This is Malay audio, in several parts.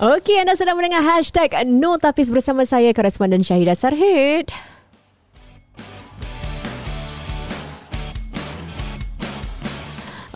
Okey, anda sedang mendengar hashtag No Tapis bersama saya, koresponden Syahidah Sarhid.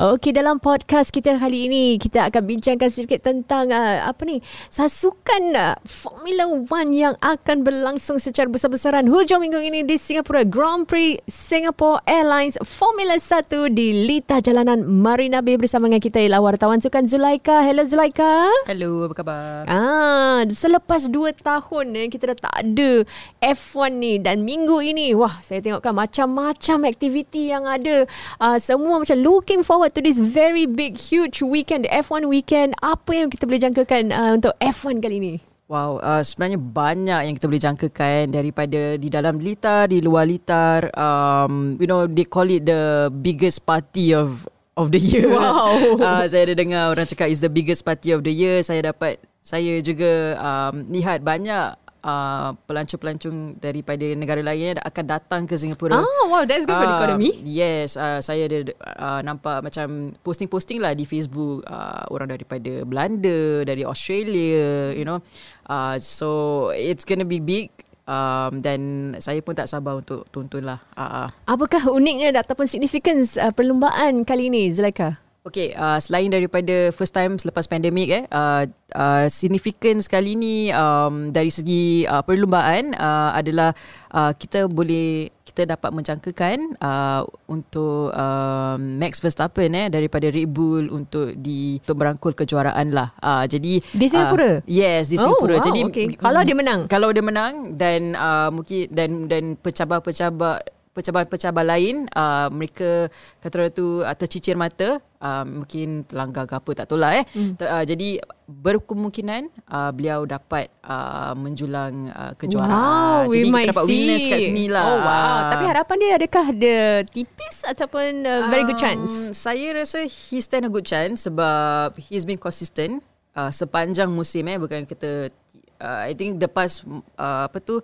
Okey dalam podcast kita kali ini kita akan bincangkan sedikit tentang uh, apa ni sasukan uh, Formula One yang akan berlangsung secara besar-besaran hujung minggu ini di Singapura Grand Prix Singapore Airlines Formula 1 di Lita Jalanan Marina Bay bersama dengan kita ialah wartawan sukan Zulaika. Hello Zulaika. Hello, apa khabar? Ah, selepas 2 tahun eh, kita dah tak ada F1 ni dan minggu ini wah saya tengokkan macam-macam aktiviti yang ada. Uh, semua macam looking forward forward to this very big, huge weekend, the F1 weekend. Apa yang kita boleh jangkakan uh, untuk F1 kali ini? Wow, uh, sebenarnya banyak yang kita boleh jangkakan daripada di dalam litar, di luar litar. Um, you know, they call it the biggest party of of the year. Wow. Uh, saya ada dengar orang cakap is the biggest party of the year. Saya dapat, saya juga um, lihat banyak uh, pelancong-pelancong daripada negara lain akan datang ke Singapura. Ah, wow, that's good for the Uh, economy. Yes, uh, saya ada uh, nampak macam posting-posting lah di Facebook uh, orang daripada Belanda, dari Australia, you know. Uh, so it's gonna be big. Um, dan saya pun tak sabar untuk tonton lah. Uh, uh. Apakah uniknya ataupun significance uh, perlumbaan kali ini, Zulaika? Okay, uh, selain daripada first time selepas pandemik eh, uh, uh, significance kali ni um, dari segi uh, perlumbaan uh, adalah uh, kita boleh kita dapat menjangkakan uh, untuk uh, Max Verstappen eh daripada Red Bull untuk di untuk berangkul kejuaraan lah. Uh, jadi Di Singapura? Uh, yes, di Oh, Singapura. wow, jadi okay. Kalau dia menang? Kalau dia menang dan uh, mungkin dan dan pencabar-pencabar pencabar-pencabar lain uh, mereka kata orang tu uh, tercicir mata uh, mungkin terlanggar ke apa tak tahu lah eh mm. uh, jadi berkemungkinan uh, beliau dapat uh, menjulang uh, kejuaraan Wow, jadi kita dapat see. winners kat sini lah Oh, wow. Tapi harapan dia adakah dia tipis ataupun uh, very good Um, chance? Saya rasa he stand a good chance sebab he's been consistent uh, sepanjang musim eh bukan kita uh, I think the past uh, apa tu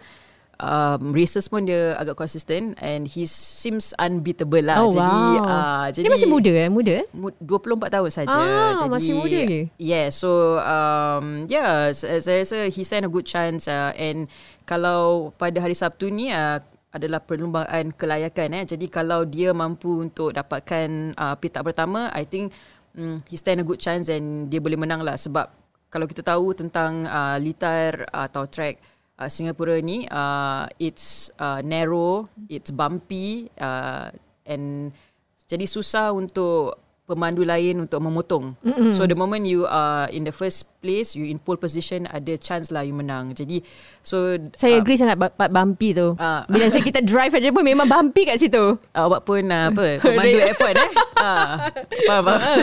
um, races pun dia agak consistent and he seems unbeatable lah. Oh, jadi wow. uh, jadi dia masih muda eh? Muda eh? mu- 24 tahun saja. Ah, jadi masih muda lagi. Yeah, so um yeah, saya saya rasa he stand a good chance uh, and kalau pada hari Sabtu ni uh, adalah perlumbaan kelayakan eh. Jadi kalau dia mampu untuk dapatkan uh, petak pertama, I think um, he stand a good chance and dia boleh menang lah sebab kalau kita tahu tentang uh, litar uh, atau track uh, Singapura ni uh, it's uh, narrow, it's bumpy uh, and jadi susah untuk pemandu lain untuk memotong. Mm-hmm. So the moment you are in the first place, you in pole position, ada chance lah you menang. Jadi so Saya uh, agree sangat part bumpy tu. Ah. Bila saya kita drive aja pun memang bumpy kat situ. awak pun uh, apa pemandu F1 eh? ha, faham faham.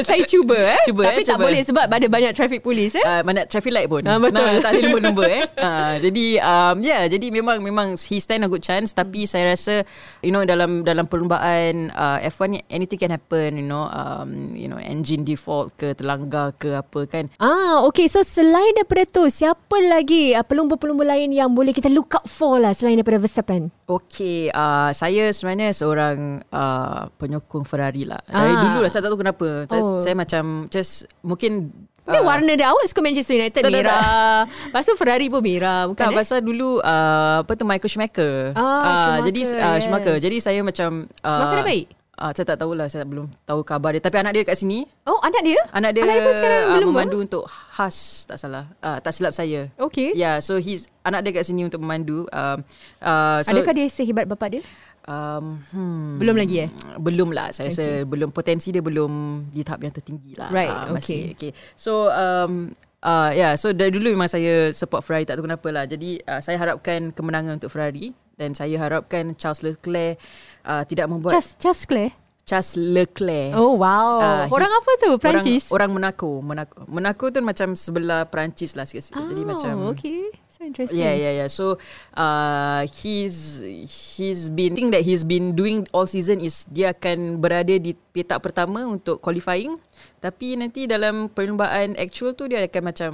saya cuba eh. Cuba, Tapi eh, tak cuba. boleh sebab ada banyak traffic police eh. Uh, mana traffic light pun. Ah, betul. Nah, tak ada lumba-lumba eh. Uh, jadi um yeah, jadi memang memang he stand a good chance tapi saya rasa you know dalam dalam perlumbaan uh, F1 ni anything can happen, you know, um you know engine default ke terlanggar ke apa kan. Ah, okay. So selain daripada tu, siapa lagi uh, pelumba-pelumba lain yang boleh kita look out for lah selain daripada Verstappen? Okay, uh, saya sebenarnya seorang uh, penyokong Ferrari lah. Dari Ah. dulu lah, saya tak tahu kenapa. Saya, Oh. saya macam just mungkin... Dia warna dia awak suka Manchester United Tak, tak, tak. merah. Lepas tu Ferrari pun merah, bukan Tak, eh? pasal dulu uh, apa tu Michael Schumacher. Ah, Ah, Schumacher, jadi uh, yes. Schumacher. Jadi saya macam uh, Schumacher dah baik? Uh, saya tak tahulah, saya belum tahu khabar dia. Tapi anak dia kat sini, Oh, anak dia? anak dia, anak dia sekarang uh, belum memandu untuk khas, tak salah. Uh, tak silap saya. Okay. Yeah, so he's anak dia kat sini untuk memandu. Um, uh, so, Adakah dia sehebat bapak dia? Um, hmm, Belum lagi eh? Belum lah Saya rasa belum Potensi dia belum Di tahap yang tertinggi lah Right, Ah, okay. masih, okay. So um, uh, yeah, So dari dulu memang saya Support Ferrari Tak tahu kenapa lah Jadi uh, saya harapkan Kemenangan untuk Ferrari Dan saya harapkan Charles Leclerc uh, Tidak membuat Charles, Charles Clare? Charles Leclerc Oh, wow. Ah, Orang he- apa tu? Perancis? Orang, orang Monaco, Monaco Monaco tu macam Sebelah Perancis lah sikit-sikit Jadi macam Oh, okay. So interesting. Yeah, yeah, yeah. So, uh, he's he's been thing that he's been doing all season is dia akan berada di petak pertama untuk qualifying. Tapi nanti dalam perlumbaan actual tu dia akan macam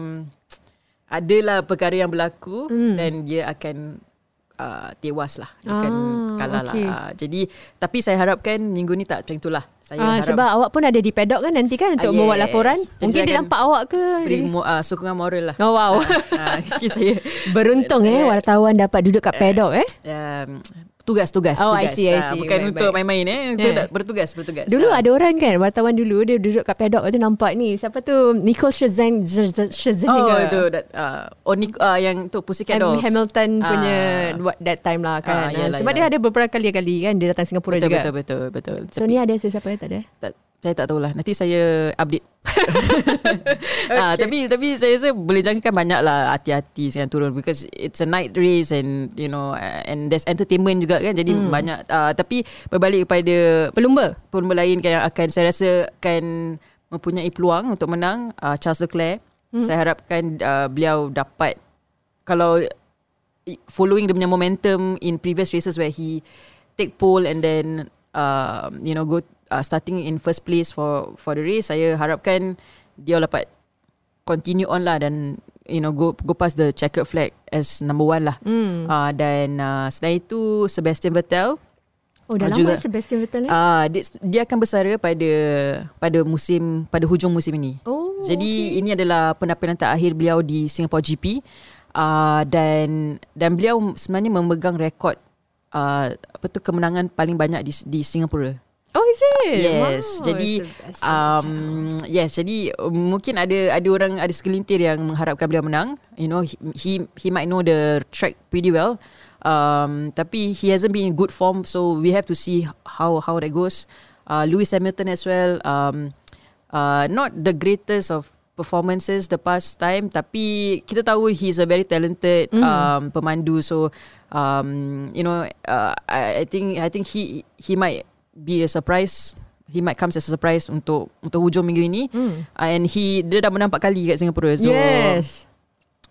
adalah perkara yang berlaku hmm. dan dia akan uh, tewas lah dia akan Ah, kalah okey. lah Ah, jadi tapi saya harapkan minggu ni tak macam itulah saya Ah, harap sebab awak pun ada di pedok kan nanti kan untuk Ah, membuat yes. laporan. Jadi Mungkin dia akan nampak awak ke? beri mo- uh, sokongan moral lah Oh wow. Ah, mungkin saya Beruntung eh wartawan dapat duduk kat pedok eh. um, tugas tugas Oh, I tugas see, I Ah, see. bukan Baik, untuk baik. main-main eh yeah. bertugas bertugas Dulu Ah. ada orang kan wartawan dulu dia duduk kat pedok tu nampak ni siapa tu Nicole Scherzen Scherzen Oh itu that, uh, oh, Nick, uh, yang tu Pussycat Dolls Hamilton punya what that time lah kan. Ah, yalah, Sebab dia yalah. ada beberapa kali-kali kan dia datang Singapura betul, juga. betul betul betul So ni ada sesiapa yang tak ada? tak, saya tak tahulah nanti saya update ah, tapi tapi saya rasa boleh jangkakan banyak lah hati-hati sekarang turun because it's a night race and you know and there's entertainment juga kan jadi hmm. banyak uh, tapi berbalik kepada Pelumba. pelumba lain kan yang akan saya rasa akan mempunyai peluang untuk menang uh, Charles Leclerc hmm. saya harapkan uh, beliau dapat kalau following dia punya momentum in previous races where he take pole and then uh, you know go uh, starting in first place for for the race saya harapkan dia dapat continue on lah dan you know go go past the checkered flag as number one lah Hmm. uh, dan uh, selain itu Sebastian Vettel Oh dah Ah, lama juga. Sebastian Vettel eh? Ah, dia, dia akan bersara pada pada musim pada hujung musim ini. Oh, Jadi ini adalah penampilan terakhir beliau di Singapore GP. Uh, dan dan beliau sebenarnya memegang rekod uh, apa tu kemenangan paling banyak di di Singapura. Oh is it? Yes. Wow, jadi um yes, jadi um, mungkin ada ada orang ada segelintir yang mengharapkan beliau menang. You know, he he, he might know the track pretty well. Um tapi he hasn't been in good form so we have to see how how that goes. Uh Lewis Hamilton as well um uh not the greatest of performances the past time tapi kita tahu he's a very talented mm. um pemandu so um you know uh, I, I think I think he he might be a surprise he might come as a surprise untuk untuk hujung minggu ini mm. uh, and he dia dah menang 4 kali kat Singapura so yes.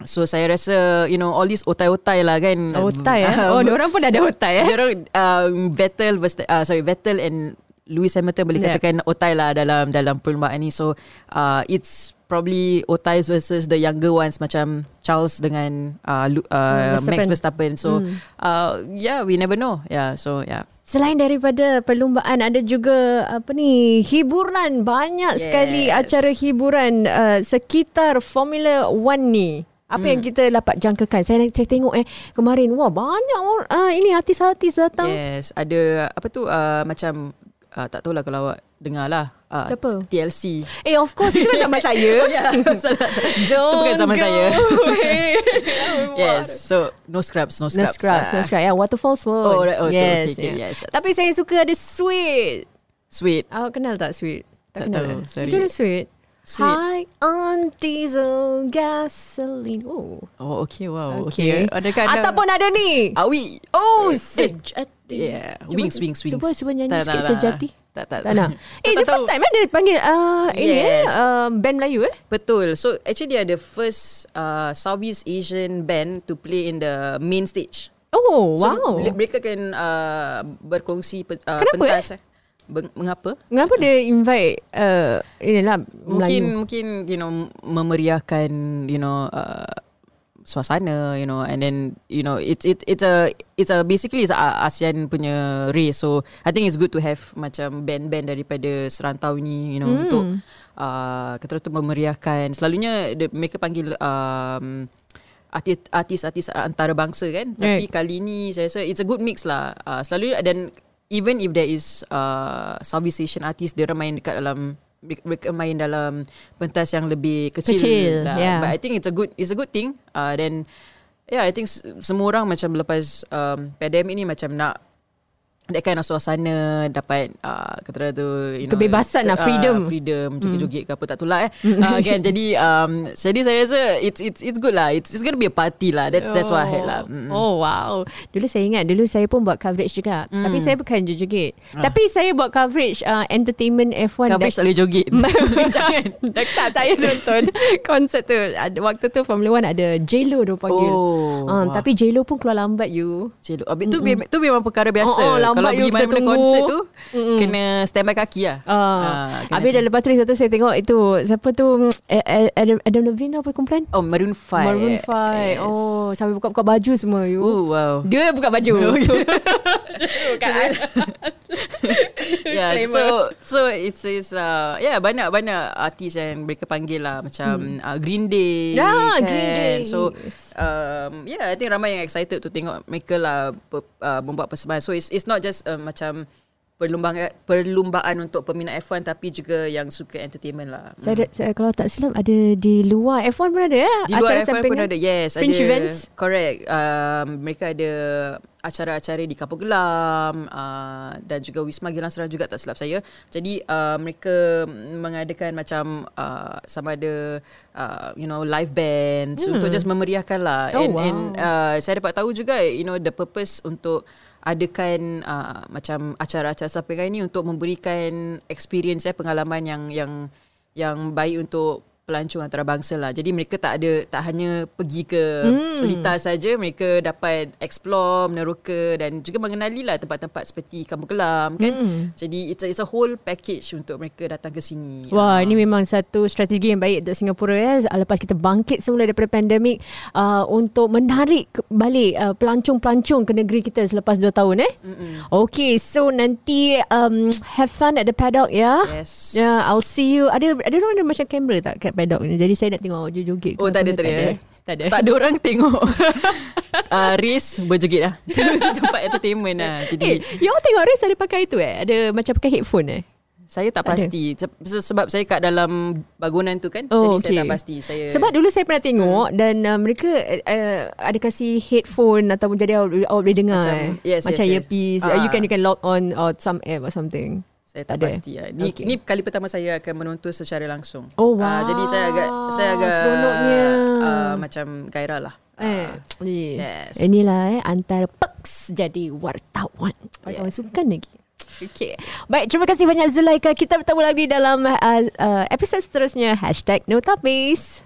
so saya rasa you know all this otai-otai lah kan Otai eh. Oh, orang pun ada otai eh. dia orang um, Vettel versus, uh, sorry Vettel and Lewis Hamilton boleh Yeah. katakan otai lah dalam dalam perlumbaan ni so uh, it's probably otais versus the younger ones macam Charles dengan uh, Lu- uh, Verstappen. Max Verstappen so uh, yeah we never know yeah so yeah Selain daripada perlumbaan ada juga apa ni hiburan banyak Yes. sekali acara hiburan uh, sekitar Formula One ni. Apa yang kita dapat jangkakan? Saya saya tengok eh kemarin wah banyak orang uh, ini artis-artis datang. yes ada apa tu uh, macam uh, tak tahulah kalau awak dengar lah uh, Siapa? TLC Eh of course itu kan zaman saya. yeah, salah, Itu bukan zaman saya. yes so no scrubs no No scrubs, scrubs, no Ah. scrubs. Yeah, waterfalls pun. Oh, right. Oh, yes, Okay, okay, yeah. yes. Tapi saya suka ada sweet. sweet Awak kenal tak sweet? Tak kenal tahu, eh? sorry. Itu sweet. Sweet. High on diesel gasoline. Oh. Oh okay wow Okay. okay, ada Ataupun ada ni. Awi Oh, Eh, sejati. Yeah Cuba- Wings wings wings Cuba cuba nyanyi Tak, sikit tak, sejati. Tak tak Tak nak. Eh, the first time eh dia panggil uh, ini eh Yes. uh, band Melayu eh. Betul So actually dia ada first uh, Southeast Asian band To play in the main stage Oh, So wow. mereka kan uh, Berkongsi uh, Kenapa, pentas eh? Mengapa? Kenapa dia invite uh, inilah Mungkin Melayu? mungkin you know memeriahkan you know uh, suasana you know and then you know it's it it's a it's a basically it's a ASEAN punya race so I think it's good to have macam band-band daripada serantau ni you know Hmm. untuk uh, kata tu memeriahkan selalunya dia, mereka panggil um, artis artis-artis antarabangsa kan tapi Right. kali ni saya rasa it's a good mix lah uh, selalu dan even if there is uh, Southeast Asian artist dia main dekat dalam mereka main dalam pentas yang lebih kecil, Kecil, lah. yeah. but I think it's a good it's a good thing uh, then yeah I think semua orang macam lepas um, pandemic ni macam nak that kind of suasana dapat uh, kata tu you know, Kebebasan lah, uh, freedom. freedom joget-joget ke apa tak tulah eh uh, kan jadi um, jadi saya rasa it's it's it's good lah it's it's to be a party lah that's that's what I heard lah Mm. Oh wow. Dulu saya ingat dulu saya pun buat coverage juga. Hmm. Tapi saya bukan joget. Tapi saya buat coverage uh, entertainment F1 Ah. coverage tak boleh joget Jangan Tak saya nonton Konsert tu Waktu tu Formula 1 ada J-Lo dia panggil Oh, uh. Tapi J-Lo pun keluar lambat you habis tu, mm tu memang perkara biasa Oh, oh, kalau you, pergi mana-mana tunggu. konsert tu mm kena standby kaki lah. Ah, Ah, kena- Habis dah lepas tu satu saya tengok itu siapa tu eh, Adam, Adam Levine apa kumpulan? Oh Maroon 5. Maroon 5. Oh, sampai buka-buka baju semua you. Oh wow. Dia buka baju. Bukan. yeah, so so it's it's uh yeah banyak banyak artis yang mereka panggil lah macam uh, Green Day Ah, kan. Green Day. So um yeah I think ramai yang excited to tengok mereka lah uh, membuat persembahan. So it's it's not just uh, macam perlumbaan perlumbaan untuk peminat F1 tapi juga yang suka entertainment lah. Saya, saya kalau tak silap ada di luar F1 pun ada ya? Di luar F1 pun ada Yes Fringe ada, events? Correct um, Mereka ada Acara-acara di Kampung Gelam uh, Dan juga Wisma Gilang Serang juga Tak silap saya Jadi uh, mereka Mengadakan macam uh, Sama ada uh, You know Live band hmm. Untuk just memeriahkan lah Oh, And, wow. and uh, Saya dapat tahu juga You know The purpose untuk adakan uh, macam acara-acara sampingan ini untuk memberikan experience eh pengalaman yang yang yang baik untuk pelancong antarabangsa lah. Jadi mereka tak ada tak hanya pergi ke hmm. Lita saja, mereka dapat explore, meneroka dan juga mengenali lah tempat-tempat seperti Kampung Kelam kan. Hmm. Jadi it's a, it's a whole package untuk mereka datang ke sini. Wah, ini memang satu strategi yang baik untuk Singapura ya. Lepas kita bangkit semula daripada pandemik uh, untuk menarik balik uh, pelancong-pelancong ke negeri kita selepas 2 tahun eh. Mm-mm. Okay, so nanti um, have fun at the paddock ya. Yes. Yeah, I'll see you. Ada ada orang ada macam kamera tak kat paddock ni? Jadi saya nak tengok joget-joget. ke Oh tak ada tak ada. Tak ada. Tak ada orang tengok uh, race berjoget lah. Itu tempat entertainment lah. Eh, Jadi you all tengok race ada pakai itu eh? Ada macam pakai headphone eh? saya tak Tak ada. pasti Se- sebab saya kat dalam bangunan tu kan. Oh, jadi okay. saya tak pasti. Saya Sebab dulu saya pernah tengok hmm. dan uh, mereka uh, ada kasih headphone ataupun jadi awak, awak boleh dengar Macam- eh. yes, macam yes, yes. earpiece. Ah. Uh, you can you can log on or some app or something. Saya tak Ada. pasti lah. Ni, Okay. ni kali pertama saya akan menonton secara langsung. Oh, Ah, wow. jadi saya agak saya agak Seronoknya. ah, macam gairah lah. Eh, Ah, yeah. yes. Inilah eh antara perks jadi wartawan. Wartawan yeah. sukan lagi. Okay. Baik, terima kasih banyak Zulaika. Kita bertemu lagi dalam uh, uh, episod seterusnya. Hashtag Notapis.